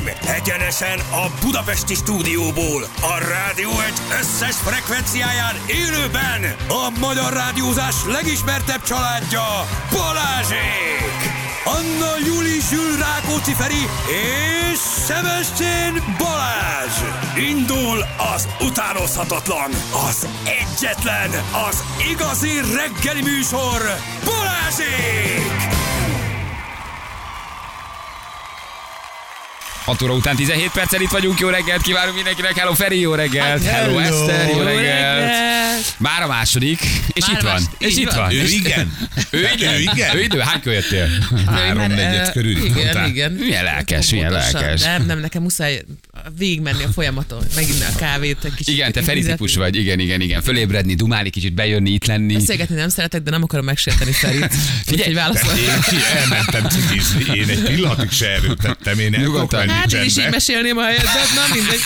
uraim! Egyenesen a Budapesti stúdióból, a rádió egy összes frekvenciáján élőben a magyar rádiózás legismertebb családja Balázsék! Anna Juli Zsül Rákóczi Feri és Sebestyén Balázs! Indul az utánozhatatlan, az egyetlen, az igazi reggeli műsor Balázsék! 6 óra után 17 perccel itt vagyunk, jó reggelt kívánunk mindenkinek, hello Feri, jó reggelt, hello, hello. Eszter, jó Jó reggelt. reggelt. Már a második, és Már itt van, más- és itt van. Ő igen. Ő igen, Ő igen. Ő idő, hánykor jöttél? Három negyed ö, körül Igen, mondtál. igen. Milyen lelkes, milyen lelkes. Nem, nem, nekem muszáj végigmenni a folyamaton, meginni a kávét, egy kicsit. Igen, te Feri típus vagy, igen, igen, igen. Fölébredni, dumálni, kicsit bejönni, itt lenni. Beszélgetni nem szeretek, de nem akarom megsérteni Ferit. Úgyhogy válaszol. Én ki elmentem cigizni, én egy pillanatig se erőltettem, én el lenni Hát én is így mesélném a helyet, de na mindegy.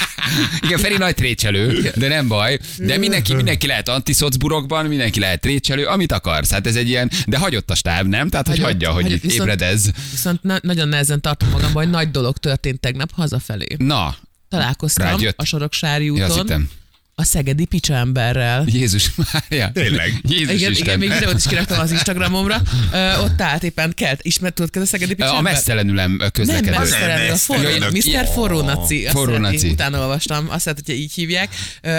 Igen, Feri nagy trécselő, de nem baj. De mindenki, mindenki lehet antiszocburokban, mindenki lehet trécselő, amit akarsz. Hát ez egy ilyen, de hagyott a stáb, nem? Tehát, hogy hagyja, hogy hagyott, itt viszont- ébredez. Viszont na- nagyon nehezen tartom magamban, hogy nagy dolog történt tegnap hazafelé. Na, Találkoztam Rád jött? a Soroksári ja, úton hittem. A szegedi picsa emberrel. Jézus Mária. Tényleg? Jézus Igen, Isten. igen, még videót is kiraktam az Instagramomra. Ö, ott állt éppen kelt. Ismert tudod, a szegedi picsa A mesztelenülem Nem, közlekedő. mesztelenül, a Nem, forró. Mr. Forró Naci. Forró. Naci. Utána olvastam, azt lehet, hogyha így hívják.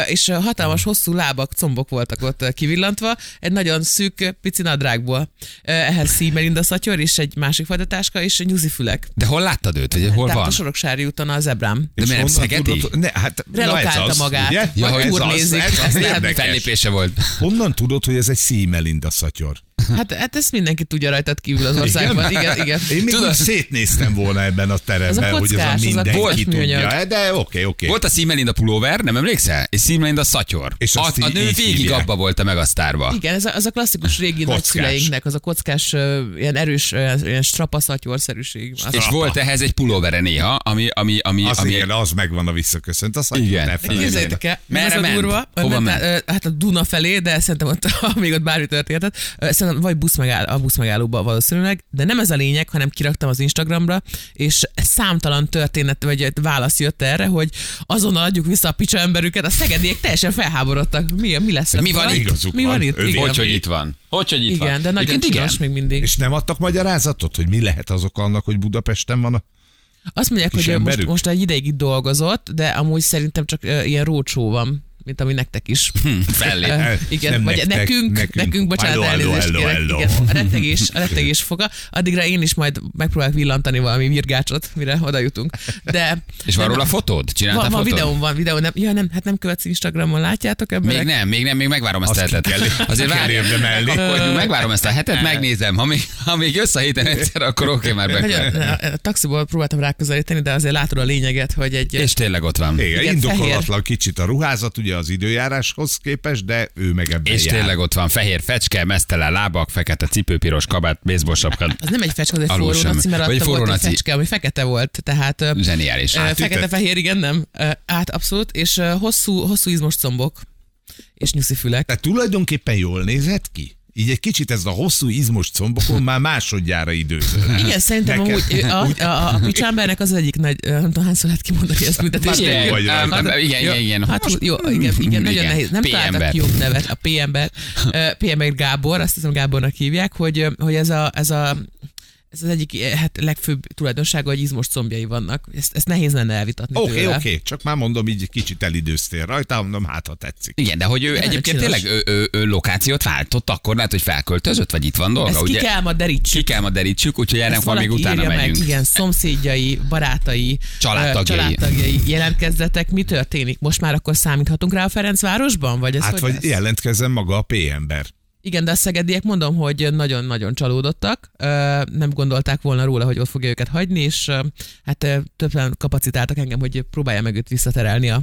És hatalmas hosszú lábak, combok voltak ott kivillantva, egy nagyon szűk pici nadrágból. Ehhez szíjmelinda szatyor, és egy másik fajta táska, és nyúzifülek. De hol láttad őt? Vagy hol Tehát van? a Soroksári úton a zebrám. De miért nem szegedi? Ne, hát, Relokálta az, magát. Ugye? Ja, hogy ez turnézik, az, ez az lehet érdekes. Fellépése volt. Honnan tudod, hogy ez egy szímelinda szatyor? Hát, hát ezt mindenki tudja rajtad kívül az országban. Igen, igen. Én még Tudod- úgy szétnéztem volna ebben a teremben, hogy ez a kockás, az a mindenki műanyag. tudja. De oké, oké. Volt a Szímelinda pulóver, nem emlékszel? És Szímelinda szatyor. És a, a nő végig hívják. abba volt a megasztárba. Igen, ez a, az a klasszikus régi Kockás. nagyszüleinknek, az a kockás, ilyen erős, ilyen strapaszatyorszerűség. Az És volt ehhez egy pulóvere néha, ami, ami, ami, Az ami igen, az megvan a visszaköszönt. Az Igen. Igen. Képzeljétek el, Merre ment? Hova ment? Hát a Duna felé, de szerintem ott még ott bármi történhet. Ö, Szerintem vagy busz megáll, a busz megállóba valószínűleg, de nem ez a lényeg, hanem kiraktam az Instagramra, és számtalan történet, vagy válasz jött erre, hogy azonnal adjuk vissza a picsa emberüket, a szegediek teljesen felháborodtak. Mi, mi lesz? Mi van itt? Igazuk Mi van. van itt? Igen. Hogy, hogy itt van? Hogy, hogy itt van? Igen, de nagyon csinos még mindig. És nem adtak magyarázatot, hogy mi lehet azok annak, hogy Budapesten van a... Azt mondják, Kis hogy most, most egy ideig itt dolgozott, de amúgy szerintem csak ö, ilyen rócsó van, mint ami nektek is. Ö, Nem igen, vagy nektek, nekünk, nekünk, nekünk. bocsánat, Hello, hello, elnézést hello, kérek. hello. Igen, a rettegés, a rettegés foga. Addigra én is majd megpróbálok villantani valami virgácsot, mire oda jutunk. De És van róla fotód? Csináltál van, van videóm, van videó, nem, ja, nem, hát nem követsz Instagramon, látjátok emberek? Még nem, még nem, még megvárom ezt a hetet. kell- Azért kell várj, érdemelni. akkor megvárom ezt a hetet, megnézem. Ha még, ha még jössz a héten egyszer, akkor oké, már be a, a taxiból próbáltam ráközelíteni, de azért látod a lényeget, hogy egy... És tényleg ott van. Igen, indokolatlan kicsit a ruházat, ugye az időjáráshoz képest, de ő meg ebben És jár. tényleg ott van fehér fecske, mesztelen lábak, fekete cipő, piros kabát, baseball sapka. Az nem egy fecske, az egy forró naci, mert Vagy forró volt egy naci. fecske, ami fekete volt, tehát Zseniális. fekete-fehér, igen, nem? Át, abszolút, és hosszú, hosszú izmos combok, és nyuszi fülek. Tehát tulajdonképpen jól nézett ki? Így egy kicsit ez a hosszú izmos combokon már másodjára időzöl. Igen, szerintem Nekem- amúgy ö, a, a, a picsámbernek az egyik nagy, nem tudom, hányszor lehet kimondani ezt büntetést. Igen, nélkül. vagy rajta. ám, igen, igen, igen. Hát jó, igen, igen, Igen. nagyon nehéz. Nem találtak jobb nevet. A P-ember, P-ember Gábor, azt hiszem Gábornak hívják, hogy, hogy ez a, ez a ez az egyik hát legfőbb tulajdonsága, hogy izmos combjai vannak. Ezt, ezt nehéz lenne elvitatni Oké, tőle. oké, csak már mondom, így kicsit elidőztél rajta, mondom, hát ha tetszik. Igen, de hogy ő nagyon egyébként csinos. tényleg ő, ő, ő, lokációt váltott, akkor lehet, hogy felköltözött, vagy itt van dolga, Ezt ki ugye? kell ma derítsük. Ki kell ma derítsük, úgyhogy ennek van még utána írja megyünk. Meg, igen, szomszédjai, barátai, Családtagjai. családtagjai jelentkezzetek. Mi történik? Most már akkor számíthatunk rá a Ferencvárosban? Vagy ez Hát hogy vagy lesz? jelentkezzen maga a P-ember. Igen, de a szegediek mondom, hogy nagyon-nagyon csalódottak. Nem gondolták volna róla, hogy ott fogja őket hagyni, és hát többen kapacitáltak engem, hogy próbálja meg őt visszaterelni a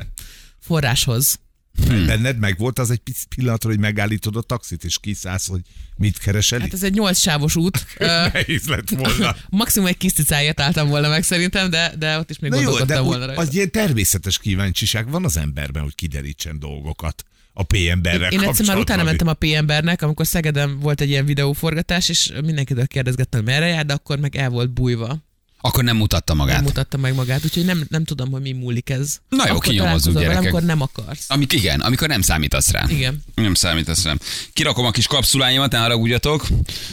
forráshoz. Hmm. Benned meg volt az egy pillanatra, hogy megállítod a taxit, és kiszállsz, hogy mit keresel Hát ez egy nyolc sávos út. Nehéz lett volna. Maximum egy kis cicáért álltam volna meg szerintem, de, de ott is még Na jó, de volna rajta. az ilyen természetes kíváncsiság van az emberben, hogy kiderítsen dolgokat a P-emberrel Én egyszer már utána mentem a P-embernek, amikor Szegeden volt egy ilyen videóforgatás, és mindenkitől kérdezgettem, merre jár, de akkor meg el volt bújva. Akkor nem mutatta magát. nem mutatta meg magát, úgyhogy nem, nem tudom, hogy mi múlik ez. Na jó, kinyomozzuk, találkozol vele, gyerekek. amikor nem akarsz. Amik igen, amikor nem számítasz rá. Igen. Nem számítasz rá. Kirakom a kis kapszuláimat, ne haragudjatok.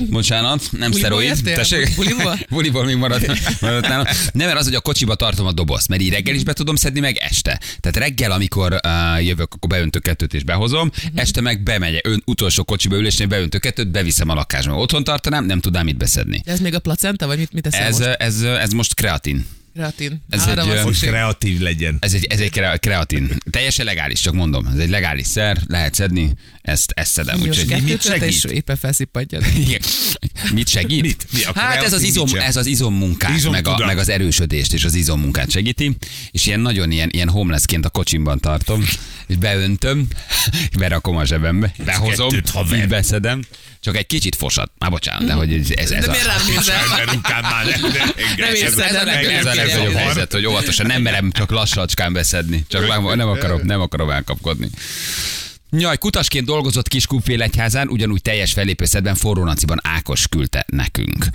Bocsánat, nem jöttél? Tessék? Buliból? Buliból még maradt, maradt nálam. Nem, mert az, hogy a kocsiba tartom a dobozt, mert így reggel is be tudom szedni, meg este. Tehát reggel, amikor uh, jövök, akkor beöntök kettőt és behozom, este meg bemegy, ön, utolsó kocsiba ülésnél beöntök kettőt, beviszem a lakásba. Otthon tartanám, nem tudnám mit beszedni. De ez még a placenta, vagy mit, mit Ez, most? ez, ez most kreatin. Kreatin. ez Arra egy, Hogy kreatív legyen. Ez egy, ez egy kre- kreatin. Teljesen legális, csak mondom. Ez egy legális szer, lehet szedni, ezt, ezt szedem. Úgyhogy mit vett, és segít? éppen felszippantjad. Mit segít? Mit? Mi a hát ez az, izom, mit ez az izommunkát, meg, a, meg az erősödést és az izommunkát segíti, és ilyen nagyon ilyen, ilyen homelessként a kocsimban tartom, és beöntöm, berakom a zsebembe, behozom, kettőt, haver. így beszedem, csak egy kicsit fosat. Már bocsánat, de hogy ez, ez, ez De a... miért rám nézel? Nem, Nem de leg, ez a helyzet, hogy óvatosan nem merem csak lassacskán beszedni. Csak nem akarom, nem akarom elkapkodni. Nyaj, kutasként dolgozott Kiskupfél egyházán, ugyanúgy teljes fellépőszedben forró naciban Ákos küldte nekünk.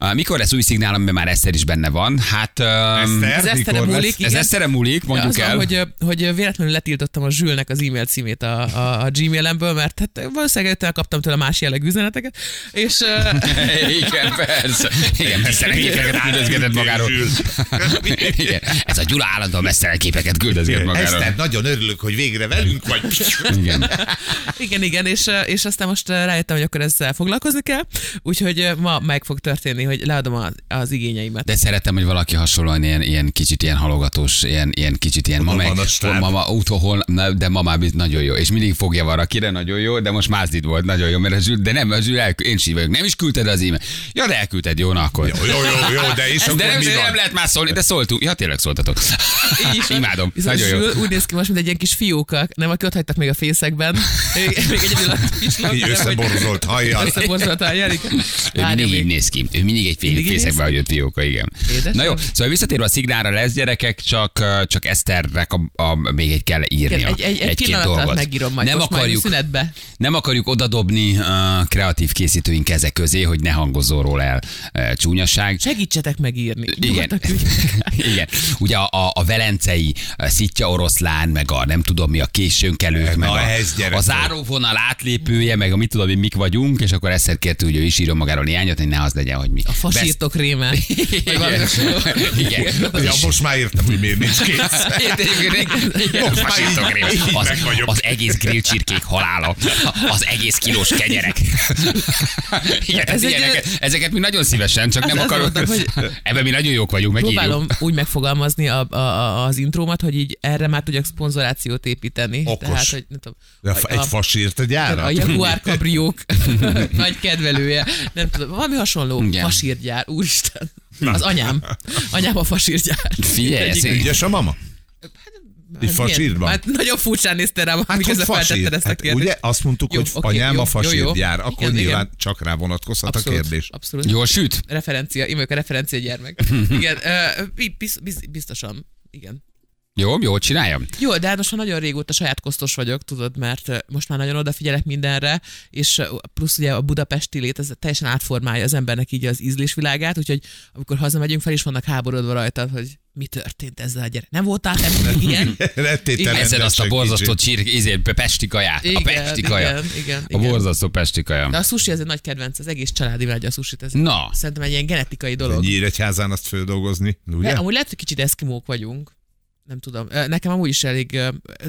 Uh, Mikor lesz új szignál, amiben már Eszter is benne van? Hát... Um, Eszter? Ez Eszterre Mikor múlik, ez igen. Eszterre múlik, mondjuk az van, el. hogy, hogy véletlenül letiltottam a Zsülnek az e-mail címét a, a, a Gmailemből, mert hát valószínűleg elkaptam tőle más jellegű üzeneteket, és ö, Igen, persze. Igen, mesztelen képeket küldözgetett magáról. Igen. Ez a Gyula állandóan mesztelen képeket küldözget magáról. Eszter, nagyon örülök, hogy végre velünk vagy. Igen. Igen, igen, és, és aztán most rájöttem, hogy akkor ezzel foglalkozni kell, úgyhogy ma meg fog történni, hogy leadom az, az igényeimet. De szeretem, hogy valaki hasonlóan ilyen, ilyen kicsit ilyen halogatós, ilyen, ilyen kicsit ilyen ma meg, van a stáb. mama, utol, na, de ma már nagyon jó. És mindig fogja valakire, nagyon jó, de most Mázdid volt, nagyon jó, mert a Zsül, de nem, a elkü- én is így vagyok, nem is küldted az e Ja, de elküldted, jó, na akkor. Jó, jó, jó, jó, de és de nem, nem lehet már szólni, de szóltunk. Ja, tényleg szóltatok. Így is. Imádom, nagyon jó. Úgy néz ki most, mint egy ilyen kis fióka, nem, aki ott hagytak még a fészekben. Még még egyedül a pislog. Így összeborzolt hajjal. Összeborzolt a jelik. Ő mindig így néz ki. Ő mindig egy fél fészekbe hagyott fióka, igen. Édesem. Na jó, szóval visszatérve a szignálra lesz gyerekek, csak, csak Eszternek a, a, még egy kell írnia. Egy, egy, egy pillanat alatt megírom majd. Nem most akarjuk, Majd szünetbe. nem akarjuk odadobni a kreatív készítőink kezek közé, hogy ne hangozzon róla el e, csúnyaság. Segítsetek megírni. Igen. Igen. Ugye a, a, a velencei a szitja oroszlán, meg a nem tudom mi a későnkelők, meg a, ehhez gyere a föl. záróvonal átlépője, meg a mit tudom én, mik vagyunk, és akkor ezt kértő, hogy ő is írjon magáról néhányat, hogy ne az legyen, hogy mi. A fasírtok réme. Vagy valami Igen. Ja, most már értem, hogy miért nincs kész. Most már így az, az egész grill csirkék halála, az egész kilós kenyerek. Igen, Ez egy- ilyeneket, ezeket mi nagyon szívesen, csak nem mondom, hogy- Ebben mi nagyon jók vagyunk, megírjuk. Próbálom úgy megfogalmazni a, a, a, az intrómat, hogy így erre már tudjak szponzorációt építeni. Okos. Tehát, hogy nem tudom, De a- Egy fasírt a gyára? a Jaguar kabriók nagy kedvelője. Nem tudom, valami hasonló Igen. fasírgyár, úristen. Az anyám. Anyám a fasírgyár. Figyelj, ez- Ügyes a mama? Egy fasírban? Hát nagyon furcsán néztél rám, Hát, hogy miközben feltetted fasír. ezt a Hát, kérdést. ugye azt mondtuk, Jó, hogy oké, anyám jó, a jó, fasírt jó. jár, akkor Igen, nyilván igen. csak rá vonatkozhat a Abszolút, kérdés. abszolút. Jól süt? Referencia, én vagyok a referencia gyermek. Igen, bi- biz, biz, biztosan. Igen. Jó, jól csináljam? Jó, de hát most már nagyon régóta saját kosztos vagyok, tudod, mert most már nagyon odafigyelek mindenre, és plusz ugye a budapesti lét, ez teljesen átformálja az embernek így az ízlésvilágát, úgyhogy amikor hazamegyünk fel, is vannak háborodva rajta, hogy mi történt ezzel a gyerek. Nem voltál te mindig ilyen? Igen. Rendes azt a borzasztó csirk, izé, pesti kaját. a pesti kaja. igen, igen, A igen. borzasztó pesti kaja. De a sushi ez egy nagy kedvenc, az egész családi vágy a sushi. Ez Na. Szerintem egy ilyen genetikai dolog. Nyíregyházán azt földolgozni, De ugye? amúgy lehet, hogy kicsit eszkimók vagyunk. Nem tudom. Nekem amúgy is elég...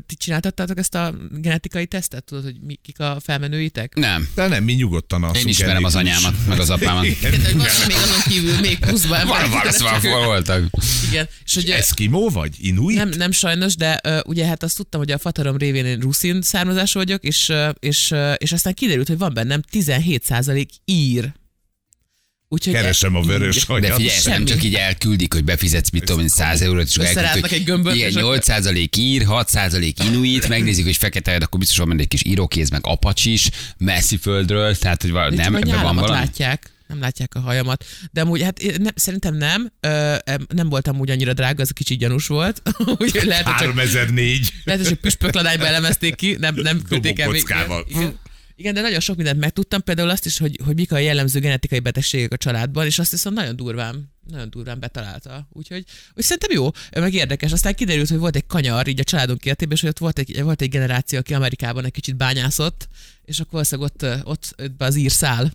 Ti csináltattátok ezt a genetikai tesztet? Tudod, hogy mi, kik a felmenőitek? Nem. De nem, mi nyugodtan alszunk. Én ismerem az anyámat, meg az apámat. Igen, van még azon kívül még pluszban Van, van, ők- voltak. Igen, és hogy ö, Eszkimó vagy? Inuit? nem, nem sajnos, de uh, ugye hát azt tudtam, hogy a fatarom révén én ruszin származású vagyok, és, uh, és, uh, és aztán kiderült, hogy van bennem 17% ír. Úgyhogy Keresem a vörös Igen. hajat. De figyelj, nem csak így elküldik, hogy befizetsz, mit tudom én, 100 eurót, és elküldik, egy gömböt, akkor- 8 ír, 6 inuit, megnézik, hogy fekete, akkor biztos van egy kis írókéz, meg apacs is, messzi földről, tehát hogy val- nem, ebben van valami. látják. Nem látják a hajamat. De amúgy, hát nem, szerintem nem. Ö, em, nem voltam úgy annyira drága, az kicsit gyanús volt. Úgyhogy lehet, hogy csak 3004. lehet, hogy püspökladányba elemezték ki, nem, nem küldték el még. Igen, igen. De nagyon sok mindent megtudtam, például azt is, hogy, hogy mik a jellemző genetikai betegségek a családban, és azt viszont nagyon durván, nagyon durván betalálta. Úgyhogy úgy szerintem jó, meg érdekes. Aztán kiderült, hogy volt egy kanyar így a családunk életében, és hogy ott volt egy, volt egy generáció, aki Amerikában egy kicsit bányászott, és akkor valószínűleg ott, ott, ott be az írszál.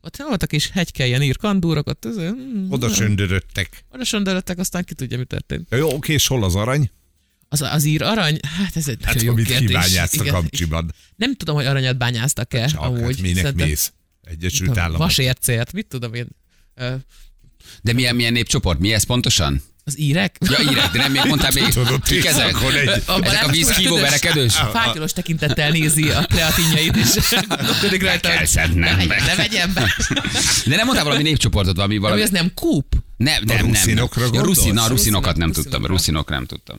Ott voltak is hegykely, ilyen írkandúrok, ott ez, mm, Oda söndöröttek. oda söndöröttek, aztán ki tudja, mi történt. Jó, oké, és hol az arany? Az, az ír arany? Hát ez egy Hát, nagyon jó amit kérdés. kibányáztak Igen. kapcsiban. Nem tudom, hogy aranyat bányáztak-e. Csak, amúgy. hát minek Szerintem- mész? Egyesült tudom, Államok. Vasércért, mit tudom én. Ö, De milyen, milyen népcsoport? Mi ez pontosan? Az írek? Ja, írek, de nem még mondtál még. Kik ezek? egy- Ezek a Balázs vízkívó most verekedős? Fátyolós tekintettel nézi a kreatinjait, és gondolkodik rajta, kell hogy szednem ne, vegyen be. De nem mondtál valami népcsoportot, valami Ami valami. az nem kúp? Nem, nem, nem. ruszinokra Ja, gondolsz? Ruszi, na, ruszinokat nem Ruszinok, tudtam, ruszinokra. ruszinok nem tudtam.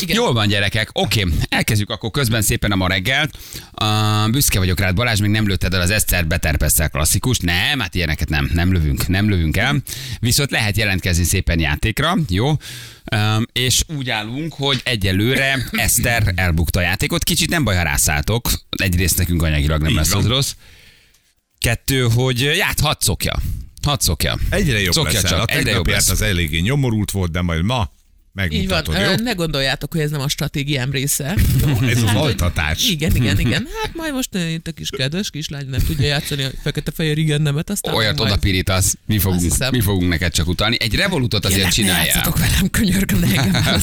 Igen. Jól van, gyerekek. Oké, elkezdjük akkor közben szépen a ma reggelt. Uh, büszke vagyok rád, Balázs, még nem lőtted el az Eszter beterpesszel klasszikus. Nem, hát ilyeneket nem, nem lövünk, nem lövünk el. Viszont lehet jelentkezni szépen játékra, jó? Um, és úgy állunk, hogy egyelőre Eszter elbukta a játékot. Kicsit nem baj, ha rászálltok. Egyrészt nekünk anyagilag nem Így lesz van. az rossz. Kettő, hogy ját, hadd szokja. Hadd szokja. Egyre jobb Szokja leszel. csak, A egyre jobb lesz. az eléggé nyomorult volt, de majd ma Így van. megmutatod, jó? Ne gondoljátok, hogy ez nem a stratégiám része. Ez az Hát, hogy- altatás. Igen, igen, igen. Hát majd most itt a kis kedves kislány nem tudja játszani a fekete-fehér igen nemet, aztán Olyat majd... oda pirítasz, mi fogunk, hiszem. mi fogunk neked csak utalni. Egy revolutot azért játszatok velem, könyörgöm, ne engem.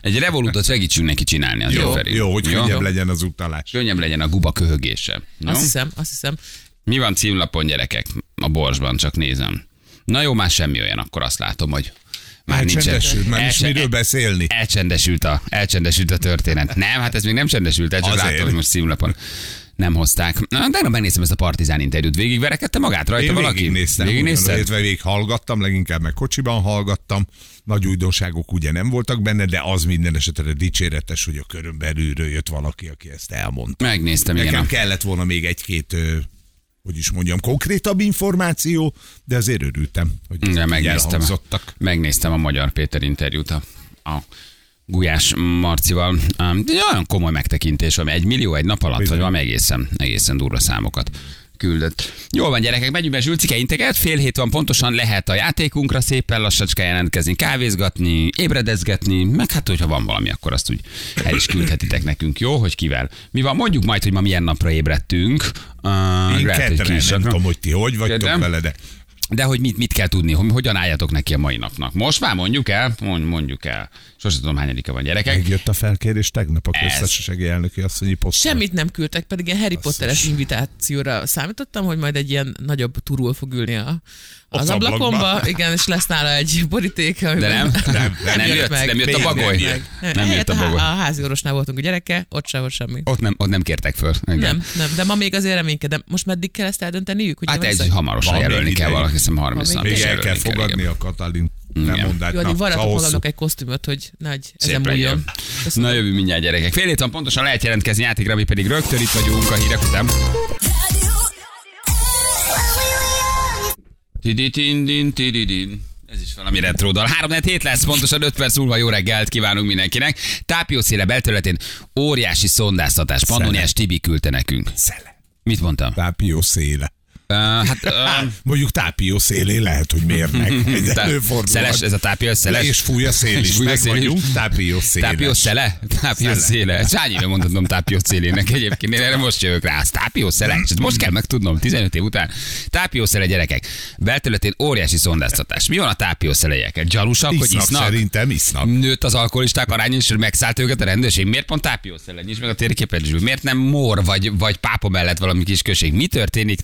Egy revolutot segítsünk neki csinálni az Jó, Feri. jó, hogy jó? könnyebb legyen az utalás. Könnyebb legyen a guba köhögése. Jó? Azt hiszem, azt hiszem. Mi van címlapon, gyerekek? A borsban, csak nézem. Na jó, már semmi olyan, akkor azt látom, hogy már. Elcsendesült, már Elcse- miről beszélni. Elcsendesült a, elcsendesült a történet. Nem, hát ez még nem csendesült el, csak Azért. látom, hogy most címlapon nem hozták. Na, de megnéztem ezt a partizán interjút. Végigverekedte magát rajta Én valaki? végignéztem, Végignézted? illetve végig hallgattam, leginkább meg kocsiban hallgattam. Nagy újdonságok ugye nem voltak benne, de az minden esetre dicséretes, hogy a körön belülről jött valaki, aki ezt elmondta. Megnéztem, igen. Nekem kellett volna még egy-két, hogy is mondjam, konkrétabb információ, de azért örültem, hogy De megnéztem, megnéztem a Magyar Péter interjút a, a Gulyás Marcival. Um, de olyan komoly megtekintés, ami egy millió egy nap alatt, Bizony. vagy valami egészen, egészen durva számokat küldött. Jól van, gyerekek, megyünk be Zsülcike integet, fél hét van pontosan, lehet a játékunkra szépen lassacskán jelentkezni, kávézgatni, ébredezgetni, meg hát, hogyha van valami, akkor azt úgy el is küldhetitek nekünk, jó, hogy kivel. Mi van, mondjuk majd, hogy ma milyen napra ébredtünk. Uh, Én lehet, kedre, nem tudom, hogy ti hogy vagytok Kedvem. vele, de De hogy mit, mit kell tudni, hogy hogyan álljatok neki a mai napnak. Most már mondjuk el, mond, mondjuk el. Sose tudom, hányadika van gyerekek. megjött a felkérés tegnap a köztársasági elnöki asszonyi posztra. Semmit nem küldtek, pedig ilyen Harry Potteres invitációra számítottam, hogy majd egy ilyen nagyobb turul fog ülni a, az, ablakomba, igen, és lesz nála egy boríték. De nem, nem, nem, nem jött, meg. nem jött a bagoly. nem jött? Nem, Nem jött a bagoly. A házi orvosnál voltunk a gyereke, ott se volt semmi. Ott nem, ott nem kértek föl. Igen. Nem, nem, de ma még azért reménykedem. Most meddig kell ezt eldönteniük? Hogy Hát ez hamarosan jelölni kell valaki, hiszem 30 Van nap. még el kell fogadni a Katalin Igen. lemondát. Jó, addig magadnak egy kosztümöt, hogy nagy ezen múljon. Na jövő mindjárt gyerekek. Fél hét van pontosan lehet jelentkezni játékra, mi pedig rögtön itt vagyunk a hírek után. Tiditindin, tididin. Ez is valami retro dal. 3 hét lesz, pontosan 5 perc múlva jó reggelt kívánunk mindenkinek. Tápiószéle belterületén óriási szondáztatás. Pandóniás Tibi küldte nekünk. Szele. Mit mondtam? Tápió széle. Uh, hát, uh, Mondjuk tápió szélén lehet, hogy mérnek. Előfordulhat. szeles, ez a tápió szeles. És fúj a szél is. fúj a szél vagyunk tápió széles. Tápió szele? Tápió Szele. széle. Éve mondhatom tápió szélének egyébként, én erre most jövök rá. Az tápió szele? Most kell megtudnom, 15 év után. Tápió szele gyerekek. Belterületén óriási szondáztatás. Mi van a tápió szelejekkel? Gyanúsak, hogy Isznak, szerintem isznak. Nőtt az alkoholisták aránya, és megszállt őket a rendőrség. Miért pont tápiószele? Nyisd meg a térképet, Zsül. Miért nem mor vagy, vagy pápa mellett valami kis község? Mi történik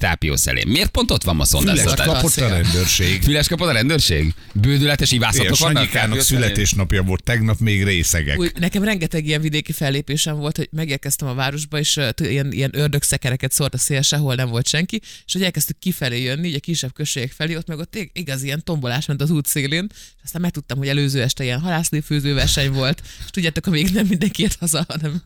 tápiószelén? Miért pont ott van ma Füles szondáztatás? kapott a rendőrség. Füles kapott a rendőrség? Bődületes ivászatok vannak? Sanyikának születésnapja volt tegnap még részegek. Új, nekem rengeteg ilyen vidéki fellépésem volt, hogy megérkeztem a városba, és uh, ilyen, ilyen ördögszekereket szólt a szél, sehol nem volt senki, és hogy elkezdtük kifelé jönni, így a kisebb községek felé, ott meg ott ig- igaz ilyen tombolás ment az út szélén, és aztán megtudtam, hogy előző este ilyen halásznépfőző verseny volt, és tudjátok, még nem mindenki ért haza, hanem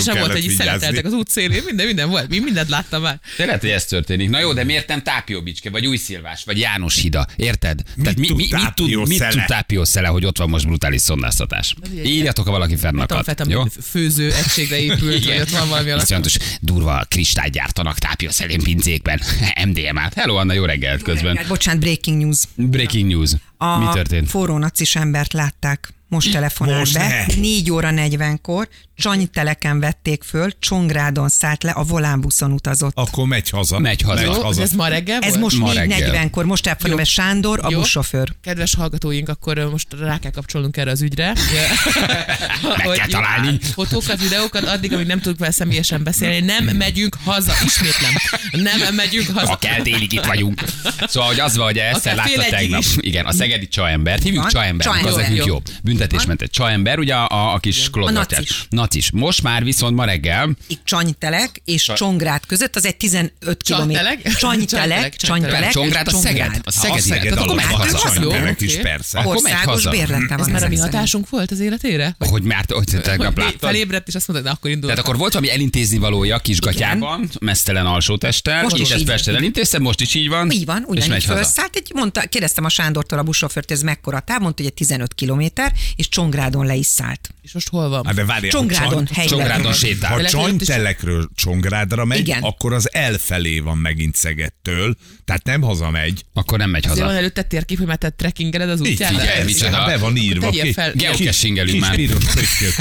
sem volt, hogy így szeleteltek az út szélén, minden, minden volt, mi mindent láttam már. De lehet, hogy ez történik. Na jó, de miért nem Tápióbicske, vagy Újszilvás, vagy János hida, érted? Tehát mi, tud mi, mit tud, mit tud Tápiószele, hogy ott van most brutális szondáztatás? Írjatok, ha valaki fennakad. Jó? hogy főző egységre épült, vagy ott van valami. Iszonyatos durva kristályt gyártanak Tápiószelén pincékben. MDMA-t. Hello, Anna, jó reggelt közben. Bocsánat, breaking news. Breaking news. A Mi történt? forró nacis embert látták. Most telefonált Most be, ne. 4 óra 40-kor, Csanyteleken vették föl, Csongrádon szállt le, a volánbuszon utazott. Akkor megy haza. Megy haza. Jó, haza. ez ma reggel Ez volt? most Ma reggel. 4.40-kor, most telefonál be Sándor, a Jó. buszsofőr. Kedves hallgatóink, akkor most rá kell kapcsolnunk erre az ügyre. Meg kell találni. Fotókat, videókat, addig, amíg nem tudunk vele személyesen beszélni, nem megyünk haza. Ismétlem. Nem megyünk haza. Ha kell, délig itt vagyunk. Szóval, hogy az van, hogy ezt látta tegnap. is. Igen, a szegedi csajembert. Hívjuk Van? csajembernek, az nekünk Jó. jobb. Büntetésmentes csajember, ugye a, a, a kis A klódratjás. nacis. Nacis. Most már viszont ma reggel Itt Csanytelek és Csongrád között, az egy 15 Csanytelek? kilométer. Csanytelek, Csanytelek, Csanytelek, Csongrád a Szeged. A Ha a Szegedi. Szeged akkor van hát jó. Csajembernek is persze. Országos haza. bérlete Ez van. már a mi hatásunk volt az életére? Hogy már, hogy tegnap láttad? felébredt, és azt mondta, hogy na, akkor indul. Tehát akkor volt valami elintézni valója kisgatyában, mesztelen alsótesttel, Most és is ezt így Pestel elintéztem, most is így van. Így van, ugyanígy felszállt, egy, mondta, kérdeztem a Sándortól a buszsofőrt, ez mekkora táv, mondta, hogy egy 15 kilométer, és Csongrádon le is szállt. És most hol van? Hát de várjál, Csongrádon, helyben. Csongrádon sétál. Ha Csanytelekről Csongrádra megy, Igen. akkor az elfelé van megint Szegedtől, tehát nem hazamegy. Akkor nem megy Azért van haza. előtte térkép, hogy már te trekkingeled az útját? Ez- micsoda. Hát be van írva. Geocachingelünk kis már. piros.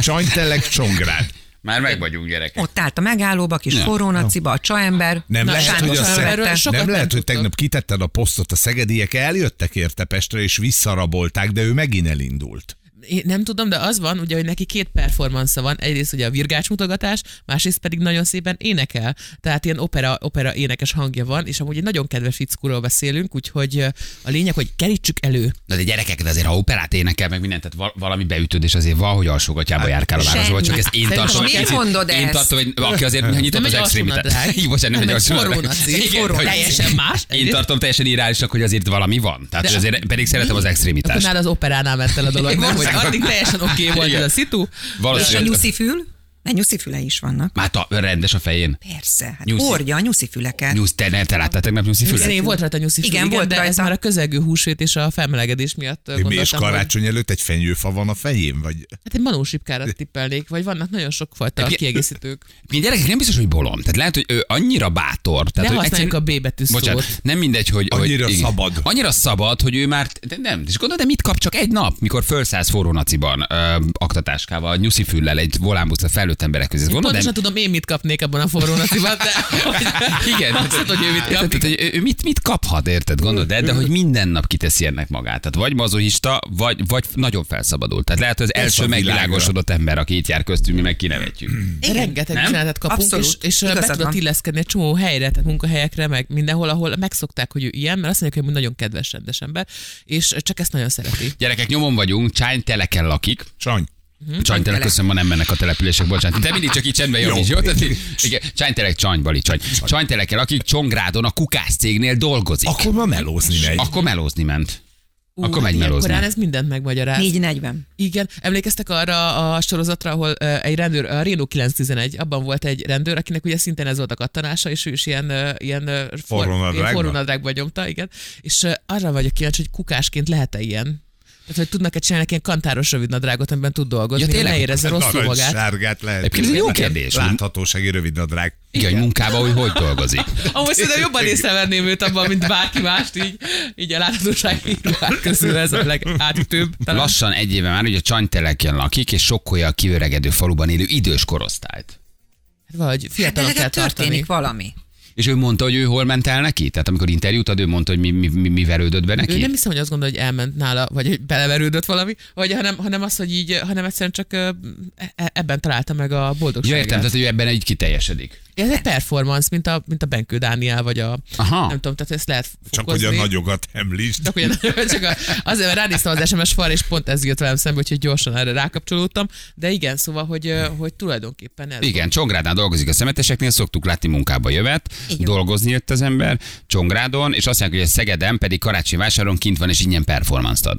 Csanytelek, Csongrád. Már meg vagyunk gyerekek. Ott állt a megállóba, kis naciba, a csaember. Nem Na, lehet, hogy a szeg... nem nem lehet, hogy tegnap kitetted a posztot, a szegediek eljöttek érte Pestre, és visszarabolták, de ő megint elindult. Én nem tudom, de az van, ugye, hogy neki két performance van. Egyrészt ugye a virgács mutogatás, másrészt pedig nagyon szépen énekel. Tehát ilyen opera, opera énekes hangja van, és amúgy egy nagyon kedves fickóról beszélünk, úgyhogy a lényeg, hogy kerítsük elő. Na de gyerekek, de azért ha operát énekel, meg mindent, tehát val- valami beütöd, és azért valahogy alsógatjába járkál a városba, csak ezt én tartom. miért mondod Én ezt? tartom, hogy aki azért nyitott Nem az alsónadrág. Így, bocsánat, nem egy hogy- teljesen más. Én tartom teljesen irreálisnak, hogy azért valami van. Tehát hogy azért pedig szeretem az Akkor extrémitást. nálad az operánál ment el a dolog, nem? Hogy addig teljesen oké okay volt Igen. ez a szitu. És a Valószínűleg. nyuszifül? Mert nyuszifülei is vannak. Már ta, rendes a fején. Persze, hát Nyuszi. hordja a nyuszifüleket. Nyusz, te, ne, te láttál tegnap nyuszi Igen, fület? igen, volt rajta nyuszi Igen, igen, igen, volt de ez rajta. már a közelgő húsvét és a felmelegedés miatt ö, Mi és gondoltam, hogy karácsony előtt egy fenyőfa van a fején? Vagy... hát egy manósipkára tippelnék, vagy vannak nagyon sok fajta Igen. kiegészítők. Mi gyerekek nem biztos, hogy bolond. Tehát lehet, hogy ő annyira bátor. Tehát, Ne hogy használjuk egyszerűen- a B betű Bocsánat, szót. nem mindegy, hogy... Annyira hogy, igen. szabad. Annyira szabad, hogy ő már... De nem, és gondolod, de mit kap csak egy nap, mikor fölszállsz forró naciban, ö, aktatáskával, nyuszi füllel, egy volánbuszra felnőtt emberek közé. Gondolod, Pontosan tudom én mit kapnék abban a forró naciban, de Igen, Azt tudod, hogy ő mit kap. Tehát, hogy ő mit, mit kaphat, érted? Gondolod, de, de hogy minden nap kiteszi ennek magát. Tehát vagy mazohista, vagy, vagy nagyon felszabadult. Tehát lehet, hogy az első megvilágosodott ember, aki itt jár köztünk, mi meg kinevetjük. rengeteg Nem? üzenetet kapunk, Abszolút. és, és be tudott illeszkedni egy csomó helyre, tehát munkahelyekre, meg mindenhol, ahol megszokták, hogy ő ilyen, mert azt mondják, hogy nagyon kedves, rendes ember, és csak ezt nagyon szereti. Gyerekek, nyomon vagyunk, Csányteleken lakik. Csany. Csánytelek, köszönöm, ma nem mennek a települések, bocsánat. Te mindig csak így csendben jó, Jó. Tehát, igen, Csánytelek, Csany, Bali, Csany. Csányteleken lakik, Csongrádon a kukász cégnél dolgozik. Akkor ma melózni megy. Akkor melózni ment. Ú, Akkor megy hát melózni. korán ez mindent megmagyaráz. 4.40. Igen, emlékeztek arra a sorozatra, ahol uh, egy rendőr, a Reno 911, abban volt egy rendőr, akinek ugye szintén ez volt a kattanása, és ő is ilyen, uh, ilyen uh, for- Forró nadrágba? ilyen forró nadrágba nyomta, igen. És uh, arra vagyok kíváncsi, hogy kukásként lehet-e ilyen? Tehát, hogy tudnak-e csinálni egy ilyen kantáros rövid nadrágot, amiben tud dolgozni, Ja, tényleg? ne érezze rosszul magát. Sárgát lehet. Egyébként ez egy jó kérdés. Láthatósági rövid nadrág. Igen, hogy munkában, hogy hogy dolgozik. Amúgy szerintem jobban észrevenném őt abban, mint bárki mást, így, így a láthatósági ruhák közül ez a legátütőbb. talán. Lassan egy éve már ugye Csanyteleken lakik, és sokkolja a kiöregedő faluban élő idős korosztályt. Vagy Hát de fiatalon kell legalább tartani. történik valami. És ő mondta, hogy ő hol ment el neki? Tehát amikor interjút ad, ő mondta, hogy mi, mi, mi, mi verődött be neki? Ő nem hiszem, hogy azt gondolja, hogy elment nála, vagy hogy beleverődött valami, vagy hanem, hanem az, hogy így, hanem egyszerűen csak ö, e- ebben találta meg a Ja, boldogságát. értem, tehát hogy ő ebben így kiteljesedik. Ez egy performance, mint a, mint a Benkő Dániel, vagy a, Aha. nem tudom, tehát ezt lehet Csak fokozni. hogy a nagyokat említsd. Csak, hogy, csak a, azért ránéztem az SMS fal, és pont ez jött velem szembe, úgyhogy gyorsan erre rákapcsolódtam. De igen, szóval, hogy, hogy tulajdonképpen ez. Igen, Csongrádnál dolgozik a szemeteseknél, szoktuk látni munkába jövet, van. dolgozni jött az ember, Csongrádon, és azt mondják, hogy a Szegeden pedig karácsonyvásáron kint van, és ingyen performance ad.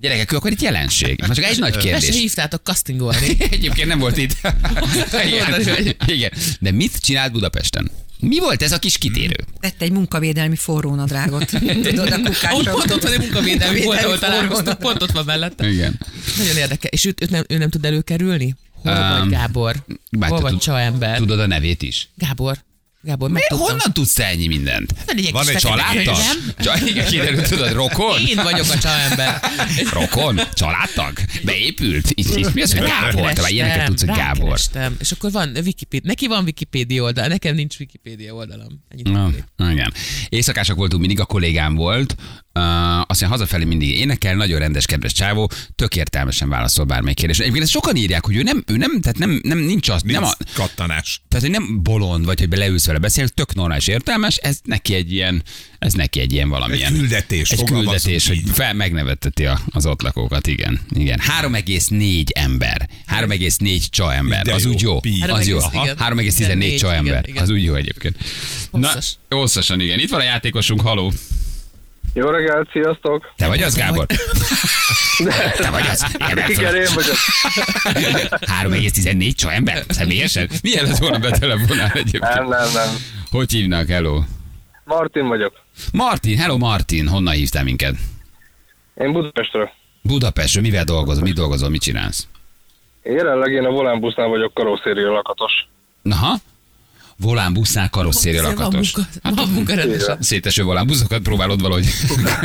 Gyerekek, ő akkor itt jelenség. Most csak egy nagy Ezt kérdés. hívtátok castingolni. Egyébként nem volt itt. Igen. Igen. De mit csinált Budapesten? Mi volt ez a kis kitérő? Tett egy munkavédelmi forrónadrágot. Tudod, a Ott kukások. pont ott van egy munkavédelmi volt, ahol találkoztunk, pont ott van mellette. Igen. Nagyon érdekel. És őt, őt nem, ő nem tud előkerülni? Hol Um, vagy Gábor? Hol vagy tud- Csaember? Tudod a nevét is? Gábor. Gábor, Mi, megtudtam. honnan tudsz te ennyi mindent? Van egy Van egy Családtag? könyvem. Csa- Igen, kiderült, tudod, rokon? Én vagyok a csaember. Rokon? Családtag? Beépült? És, és mi az, hogy Gábor? Te már ilyeneket tudsz, hogy Gábor. És akkor van Wikipédia. Neki van Wikipédia oldal, nekem nincs Wikipédia oldalam. Ennyit tudnék. igen. Éjszakások voltunk, mindig a kollégám volt. Uh, azt mondja, hazafelé mindig énekel, nagyon rendes, kedves csávó, tök értelmesen válaszol bármely kérdésre. Egyébként ezt sokan írják, hogy ő nem, ő nem, tehát nem, nem nincs az, Nincs nem a, kattanás. tehát, hogy nem bolond, vagy hogy leülsz vele beszél, tök normális értelmes, ez neki egy ilyen, ez neki egy ilyen valamilyen. Egy küldetés, Egy küldetés, hogy fel megnevetteti a, az ott lakókat, igen. igen. 3,4 ember. 3,4 csa ember. De az jó, úgy jó. pi. Az jó. 3,14, igen. 3,14 csa Igen, ember. igen. Az úgy jó egyébként. Hosszas. Na, hosszasan, igen. Itt van a játékosunk, haló. Jó reggelt, sziasztok! Te vagy az, Gábor? Te vagy az? Igen, Igen, én vagyok. 3,14 csa ember? Személyesen? Milyen lett volna betelefonál egyébként? Nem, nem, nem. Hogy hívnak? Hello. Martin vagyok. Martin, hello Martin, honnan hívtál minket? Én Budapestről. Budapestről, mivel dolgozol, mit dolgozol, mit csinálsz? Jelenleg én a Volán busznál vagyok karosszéria lakatos. Naha, volán busznál, karosszéria Van lakatos. munka, van munka rendesen. Széteső volán buszokat próbálod valahogy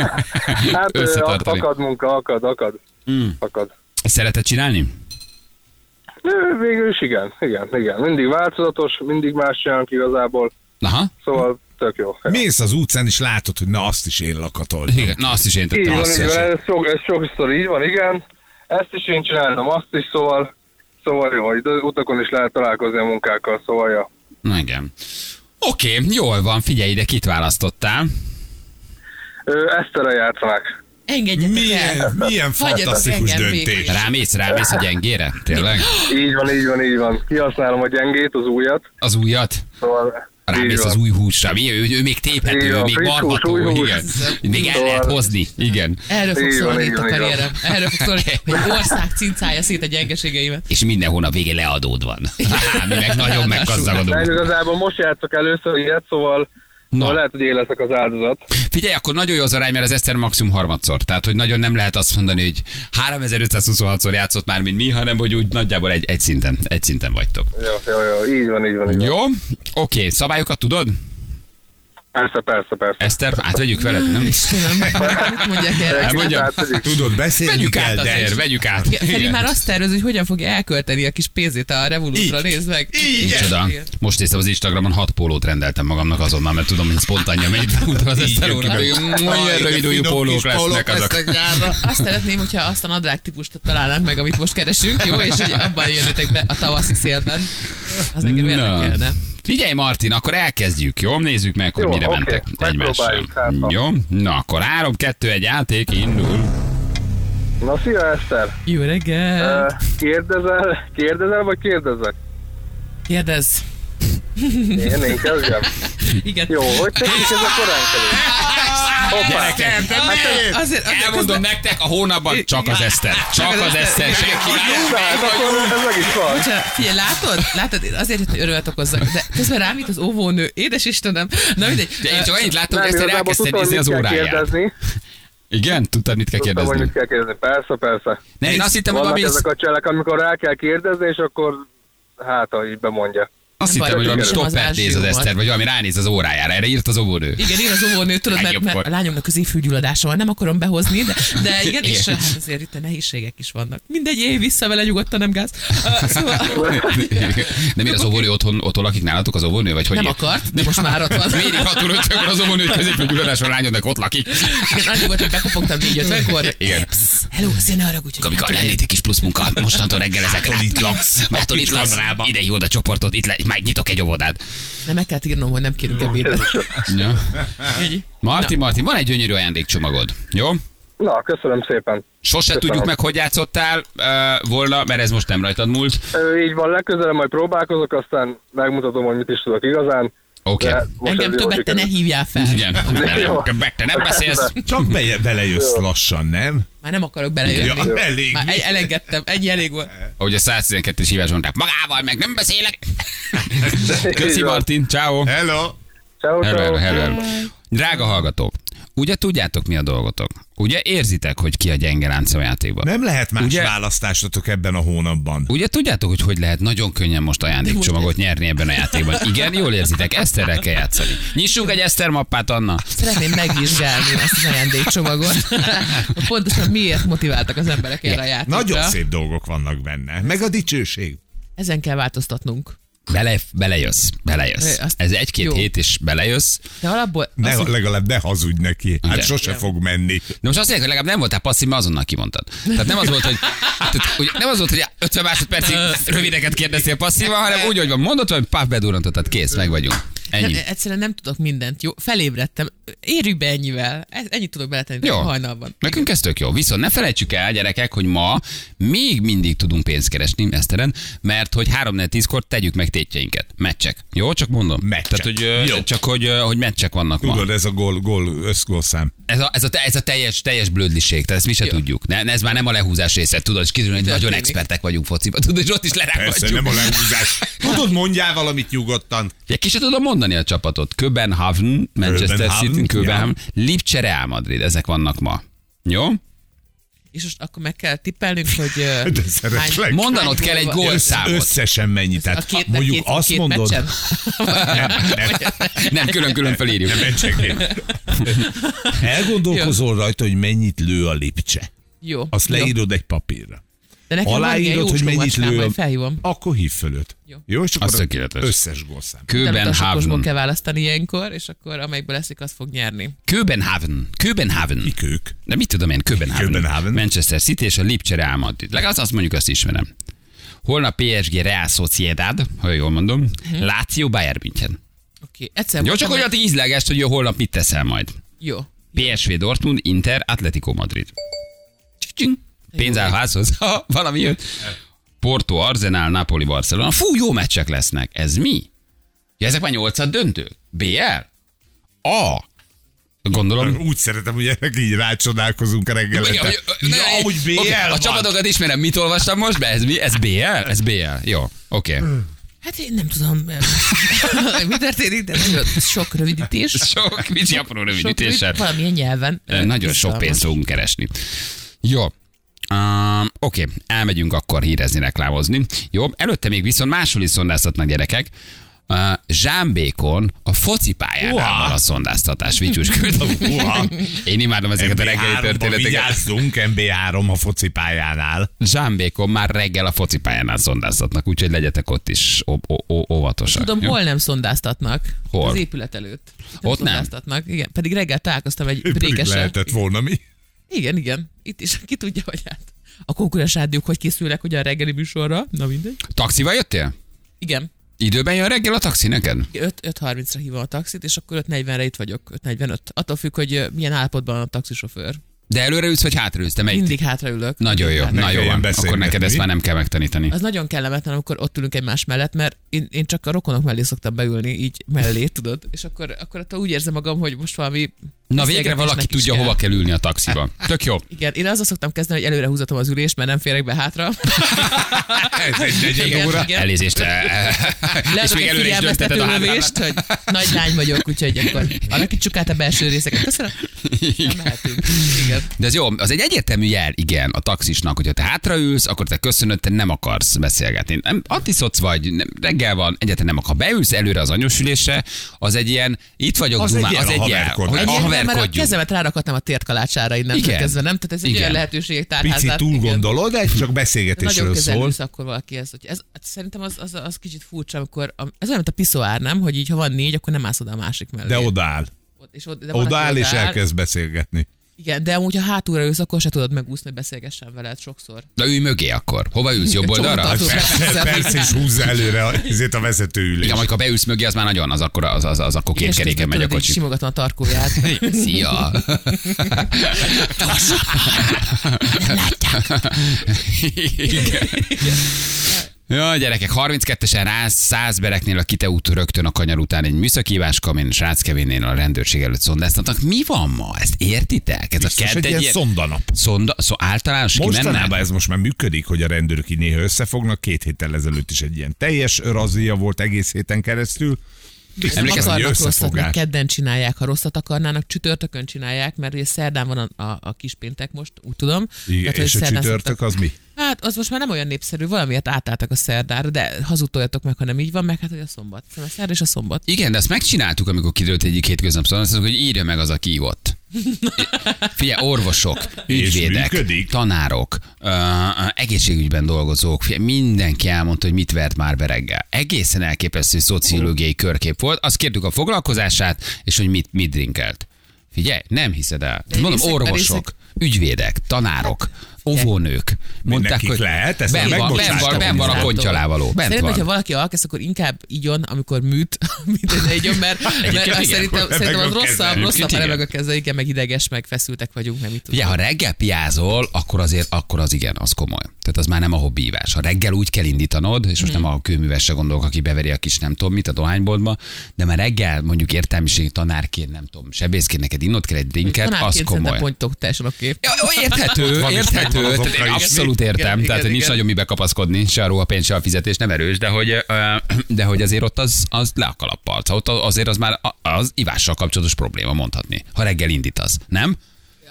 Hát összetartani. akad munka, akad, akad. Mm. Akad. Szereted csinálni? Végül is igen, igen, igen. Mindig változatos, mindig más csinálunk igazából. Aha. Szóval tök jó. Mész az utcán, és látod, hogy na azt is én lakatol. Igen, na azt is én Így tettem. van, Azt így is. van, ez, sok, ez sokszor így van, igen. Ezt is én csináltam, azt is, szóval, szóval jó, hogy utakon is lehet találkozni a munkákkal, szóval ja. Na igen. Oké, jól van, figyelj ide, kit választottál? Ö, Eszterrel játszanak. Engedjetek Milyen, el. milyen fantasztikus engem döntés. Rámész, rámész a gyengére? Tényleg? Így van, így van, így van. Kihasználom a gyengét, az újat, Az újat? szóval Rámész az új húsra. Mi, ő, ő még téphető, ő még marható, igen. Még el Szóval- lehet hozni, igen. Erről fog szólni itt a karrierem. Erről fog szólni, hogy egy ország cincálja szét a gyengeségeimet. És minden hónap végén leadód van. Mi meg nagyon meggazdagodunk. igazából most játszok először ilyet, szóval, Na. lehet, hogy én leszek az áldozat. Figyelj, akkor nagyon jó az arány, mert az Eszter maximum harmadszor. Tehát, hogy nagyon nem lehet azt mondani, hogy 3526-szor játszott már, mint mi, hanem hogy úgy nagyjából egy, egy szinten, egy szinten vagytok. Jó, jó, jó, így van, így van. Így van. Jó? Oké, szabályokat tudod? Persze, persze, persze. Eszter, átvegyük veled? Nem? Istenem, mit mondják erre? Elmondjam. Hát, hogy- Tudod, beszélni Vegyük kell, át de azért, vegyük át. Igen, Feri már azt tervez, hogy hogyan fogja elkölteni a kis pénzét a Revolutra, nézd meg. Micsoda. Igen. Most néztem az Instagramon, hat pólót rendeltem magamnak azonnal, mert tudom, hogy spontánja mennyit utal az Eszter. Olyan de rövid finom pólók lesznek azok. Azt szeretném, hogyha azt a nadrág típust találnánk meg, amit most keresünk, jó? És hogy abban jönnetek be a tavaszi szélben. Az nekem érdekelne. Figyelj Martin, akkor elkezdjük, jó? Nézzük meg, hogy Jó, mire oké. mentek egymással. Hát. Jó? Na, akkor 3, 2, 1 játék indul. Na, szia Eszter! Jó reggel! Ö, Kérdezel, kérdezel, vagy kérdezek? Kérdezz. Én, én kezdjem. Igen. Jó, hogy tetszik ez a korán kelés? Hoppá! Gyerekek, Azért, azért elmondom nektek, a hónapban csak az Eszter. Csak az Eszter, senki hát figyelj, látod? Látod, azért hogy örömet okozzak, de közben rám itt az óvónő. Édes Istenem. Na mindegy. De én csak annyit láttam, hogy Eszter elkezdte tudtam, nézni az óráját. kérdezni. Igen? Tudtad, mit kell Tudtam, kérdezni? mit kell kérdezni. Persze, persze. Ne, én azt hittem, hogy Vannak valami, ezek a cselek, amikor rá kell kérdezni, és akkor hát, ha így bemondja. Azt Nem hittem, hogy valami stoppert néz az. Eszter, vagy valami ránéz az órájára. Erre írt az óvónő. Igen, én az óvónő, tudod, mert, mert a lányomnak az évfűgyulladása van, nem akarom behozni, de, de igen, és hát azért itt a nehézségek is vannak. Mindegy, éj vissza vele nyugodtan, nem gáz. Uh, szóval De miért az óvónő otthon, otthon lakik nálatok az óvónő? Vagy hogy nem ír? akart, de most már ott van. Miért 65 akkor az óvónő, hogy középfőgyulladás van lányodnak ott lakik? Igen, annyi volt, hogy bekopogtam 4 kor Igen. Hello, szia, ne haragudj, hogy Amikor lennétek kis plusz munka, mostantól reggel ezek itt laksz. Attól itt laksz. Ide hívod a csoportot, itt le, már nyitok egy óvodát. Nem meg kellett írnom, hogy nem kérünk ebédet. Ja. Marti, Marti, van egy gyönyörű ajándékcsomagod, jó? Na, köszönöm szépen. Sose Köszönöm. tudjuk meg, hogy játszottál uh, volna, mert ez most nem rajtad múlt. Ö, Így van, legközelebb majd próbálkozok, aztán megmutatom, hogy mit is tudok igazán. Oké. Most Engem többet te ne hívjál fel. Igen, többet te nem beszélsz. Csak be, belejössz lassan, nem? Már nem akarok belejönni. Ja, elég. Már egy, elengedtem, ennyi elég volt. Ahogy a 112-es hívás mondták, magával meg nem beszélek. Köszi. Martin, ciao. Hello. Ciao, Hello, ciao. hello, hello. Drága hallgatók, ugye tudjátok mi a dolgotok? Ugye érzitek, hogy ki a gyenge lánc a játékban? Nem lehet más Ugye- választásotok ebben a hónapban. Ugye tudjátok, hogy hogy lehet nagyon könnyen most ajándékcsomagot nyerni ebben a játékban? Igen, jól érzitek, Eszterrel kell játszani. Nyissunk egy Eszter mappát, Anna. Szeretném megvizsgálni ezt az ajándékcsomagot. Pontosan miért motiváltak az emberek erre a játékra. Nagyon szép dolgok vannak benne. Meg a dicsőség. Ezen kell változtatnunk. Bele, belejössz, belejössz. Azt- Ez egy-két jó. hét és belejössz. De alapból Ne, azt, legalább ne hazudj neki. Hát Igen. sose fog menni. De most azt mondják, hogy legalább nem voltál passzív, mert azonnal kimondtad. Tehát nem az volt, hogy, tehát, ugye nem az volt, hogy 50 másodpercig rövideket kérdeztél passzívan, hanem úgy, hogy van mondott, hogy paf, bedurrantottad, kész, meg vagyunk. Ennyi. nem, egyszerűen nem tudok mindent. Jó, felébredtem. Érjük be ennyivel. Ennyit tudok beletenni Jó. hajnalban. Nekünk ez tök jó. Viszont ne felejtsük el, gyerekek, hogy ma még mindig tudunk pénzt keresni Eszteren, mert hogy 3 10 kor tegyük meg tétjeinket. Meccsek. Jó, csak mondom. Meccsek. Tehát, hogy, Jó. csak hogy, hogy meccsek vannak ma. Tudod, ez a gól, gól, összgólszám. Ez a, ez, a, ez a teljes, teljes blödliség, tehát ezt mi se Jó. tudjuk. Ne, ez már nem a lehúzás része, tudod, és kiderül, hogy nagyon expertek vagyunk fociban, tudod, és ott is Persze, lerágatjuk. nem a lehúzás. Tudod, mondjál valamit nyugodtan. Ja, ki se tudom mondani a csapatot. Köbenhavn, Manchester City. Köbenhavn, Lipcse, Real Madrid, ezek vannak ma. Jó? És most akkor meg kell tippelnünk, hogy szeretlek. Mondanod kell egy gól gól van? számot. Összesen mennyi? a Tehát két, mondjuk két, azt két mondod, meccsen? nem, nem, Nem, külön-külön felírjuk. nem meccsenként. Elgondolkozol rajta, hogy mennyit lő a lipcse. Jó. Azt jó. leírod egy papírra. De nekem Aláírod, hogy mennyit lő. felhívom. Akkor hív föl őt. Jó. Jó, és Az akkor tökéletes. összes gólszám. Köbenhavn. kell választani ilyenkor, és akkor amelyikből leszik, az fog nyerni. Köbenhavn. Köbenhavn. Kik ők? De mit tudom én, Köbenhavn. Köbenhavn. Manchester City és a Lipcse Real Madrid. Legalább azt mondjuk, azt ismerem. Holnap PSG Real Sociedad, ha jól mondom. Mhm. Lazio Bayern München. Oké, okay. egyszer Jó, csak olyan hogy- ízleges, hogy jó, holnap mit teszel majd. Jó. PSV Dortmund, Inter, Atletico Madrid. Csing. Pénz áll házhoz. Ha, valami jött. Porto, Arsenal, Napoli, Barcelona. Fú, jó meccsek lesznek. Ez mi? Ja, ezek már nyolcad döntő? BL? A. Gondolom. Úgy szeretem, hogy ennek így rácsodálkozunk a hogy- Ja, hogy BL Oké, A csapatokat ismerem, mit olvastam most be? Ez mi? Ez BL? Ez BL. Jó, oké. Hát én nem tudom, mi történik, de nagyon sok rövidítés. Sok kicsi apró Sok rövidítéssel. rövid, valamilyen nyelven. Nagyon sok pénzt fogunk keresni. Jó. Um, Oké, okay. elmegyünk akkor hírezni, reklámozni. Jó, előtte még viszont máshol is szondáztatnak gyerekek. Uh, Zsámbékon a focipályánál van a szondáztatás, Vicsus küld. Én imádom ezeket a reggeli MB3-ban történeteket. Vigyázzunk, MB3 a focipályánál. Zsámbékon már reggel a focipályánál szondáztatnak, úgyhogy legyetek ott is ó- ó- ó- óvatosak. Tudom, jó? hol nem szondáztatnak. Hol? Az épület előtt. Nem Ott nem? Igen, pedig reggel találkoztam egy brékessel. lehetett volna mi. Igen, igen. Itt is, ki tudja, hogy hát. A konkurens rádiók hogy készülnek ugye a reggeli műsorra. Na mindegy. Taxival jöttél? Igen. Időben jön reggel a taxi neked? 5.30-ra hívom a taxit, és akkor 5.40-re itt vagyok. 5.45. Attól függ, hogy ö, milyen állapotban a taxisofőr. De előre ülsz, vagy hátra ülsz? Te melyik? Mindig hátraülök. Nagyon jó, Mindig na jó. Akkor neked ezt már nem kell megtanítani. Az nagyon kellemetlen, amikor ott ülünk egymás mellett, mert én, én csak a rokonok mellé szoktam beülni, így mellé, tudod? És akkor, akkor attól úgy érzem magam, hogy most valami... Na végre valaki tudja, kell. hova kell ülni a taxiba. Tök jó. Igen, én azzal szoktam kezdeni, hogy előre húzatom az ülést, mert nem férek be hátra. Ez egy negyed Igen, óra. igen. Elnézést. és még előre is dönteted a lövést, hogy nagy lány vagyok, úgyhogy akkor alakítsuk át a belső részeket. Köszönöm. Mehetünk. Igen. De ez jó, az egy egyértelmű jel, igen, a taxisnak, hogyha te hátraülsz, akkor te köszönöd, te nem akarsz beszélgetni. Nem, antiszocz vagy, nem, reggel van, egyáltalán nem akar. Ha beülsz előre az anyósülésre, az egy ilyen, itt vagyok, Az Zumá, egy jel az a egy jel, Egyébként már a haverkodjunk. kezemet rárakhatnám a térkalácsára innen Igen. kezdve, nem? Tehát ez egy Igen. olyan lehetőségek tárházát. Picit túl igen. gondolod, egy csak Nagyon beszélgetésről közel szól. ülsz akkor valakihez. Hogy ez, hát szerintem az, az, az, kicsit furcsa, amikor, ez olyan, mint a piszoár, nem? Hogy így, ha van négy, akkor nem állsz oda a másik mellé. De odaáll. Ott- és ott, de Odaáll és elkezd beszélgetni. Igen, de amúgy, ha hátulra ülsz, akkor se tudod megúszni, hogy beszélgessen veled sokszor. De ülj mögé akkor. Hova ülsz? Jobb oldalra? Persze, persze, és húzza előre ezért a vezetőülés. Igen, amikor beülsz mögé, az már nagyon, az akkor, az, az, az akkor két keréken megy a kocsi. Simogatom a tarkóját. Szia! Igen. Ja, gyerekek, 32-esen ráz, 100 bereknél a Kite út rögtön a kanyar után egy műszakívás kamin, Sráckevénél a rendőrség előtt szondáztatnak. Mi van ma? Ezt értitek? Ez Biztos a egy kedd ilyen ilyen szondanap. Szonda, szó, általános Mostanában ez most már működik, hogy a rendőrök így néha összefognak. Két héttel ezelőtt is egy ilyen teljes razia volt egész héten keresztül. Hogy akarnak rosszat, meg kedden csinálják. Ha rosszat akarnának, csütörtökön csinálják, mert ugye szerdán van a, a, a kispéntek most, úgy tudom. Igen, Tehát, és a csütörtök szoktak- az mi? Hát az most már nem olyan népszerű, valamiért átálltak a szerdára, de hazudtoljatok meg, ha nem így van, meg hát hogy a szombat. Szóval a szerda és a szombat. Igen, de azt megcsináltuk, amikor kiderült egyik hétköznap szóval, azt mondjuk, hogy írja meg az, aki ívott. Figyelj, orvosok, ügyvédek, tanárok, ö, egészségügyben dolgozók, figyelj, mindenki elmondta, hogy mit vert már be reggel. Egészen elképesztő szociológiai körkép volt. Azt kértük a foglalkozását, és hogy mit, mit drinkelt. Figyelj, nem hiszed el. Mondom, orvosok, ügyvédek, tanárok, óvónők. Mondták, hogy lehet, ezt ben van, ben van, ben van a kontyalávaló. Bent Szerintem, hogyha valaki alkesz, akkor inkább igyon, amikor műt, mint hogy ne igyon, mert, mert igen, szerintem, szerintem az rosszabb, rosszabb, ha igen. remeg a keze, igen, meg ideges, meg feszültek vagyunk, mit tudom. Ugye, ha reggel piázol, akkor azért, akkor az igen, az komoly. Tehát az már nem a hobbívás. Ha reggel úgy kell indítanod, és most nem a kőművesre gondolok, aki beveri a kis nem tudom mit a dohányboltba, de már reggel mondjuk értelmiségi tanárként, nem tudom, sebészként neked innod kell egy drinket, az Tanárként komoly. szerintem pontok teljesen oké. Ja, érthető, Van is érthető, az tehát én abszolút Igen, értem, igen, tehát hogy nincs igen. nagyon mibe kapaszkodni, se a ruhapénz, se a fizetés nem erős, de hogy, de hogy azért ott az, az le a kalappal. Ott azért az már az ivással kapcsolatos probléma mondhatni, ha reggel indítasz, nem?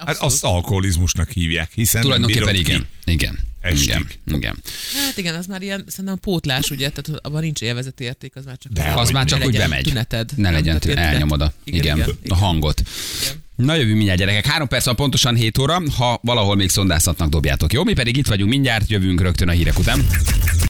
Hát azt alkoholizmusnak hívják, hiszen Tulajdonképpen igen. ki. Igen. Estig. Igen. Igen. Hát igen, az már ilyen, szerintem pótlás, ugye, tehát abban nincs élvezeti érték, az már csak... De Az hogy már csak úgy bemegy. Tüneted. Ne legyen Tehát tünet, ilyen elnyomod a, Igen, igen, igen, a hangot. Igen. Na jövő mindjárt gyerekek. Három perc van pontosan 7 óra. Ha valahol még szondáztatnak, dobjátok. Jó, mi pedig itt vagyunk mindjárt, jövünk rögtön a hírek után.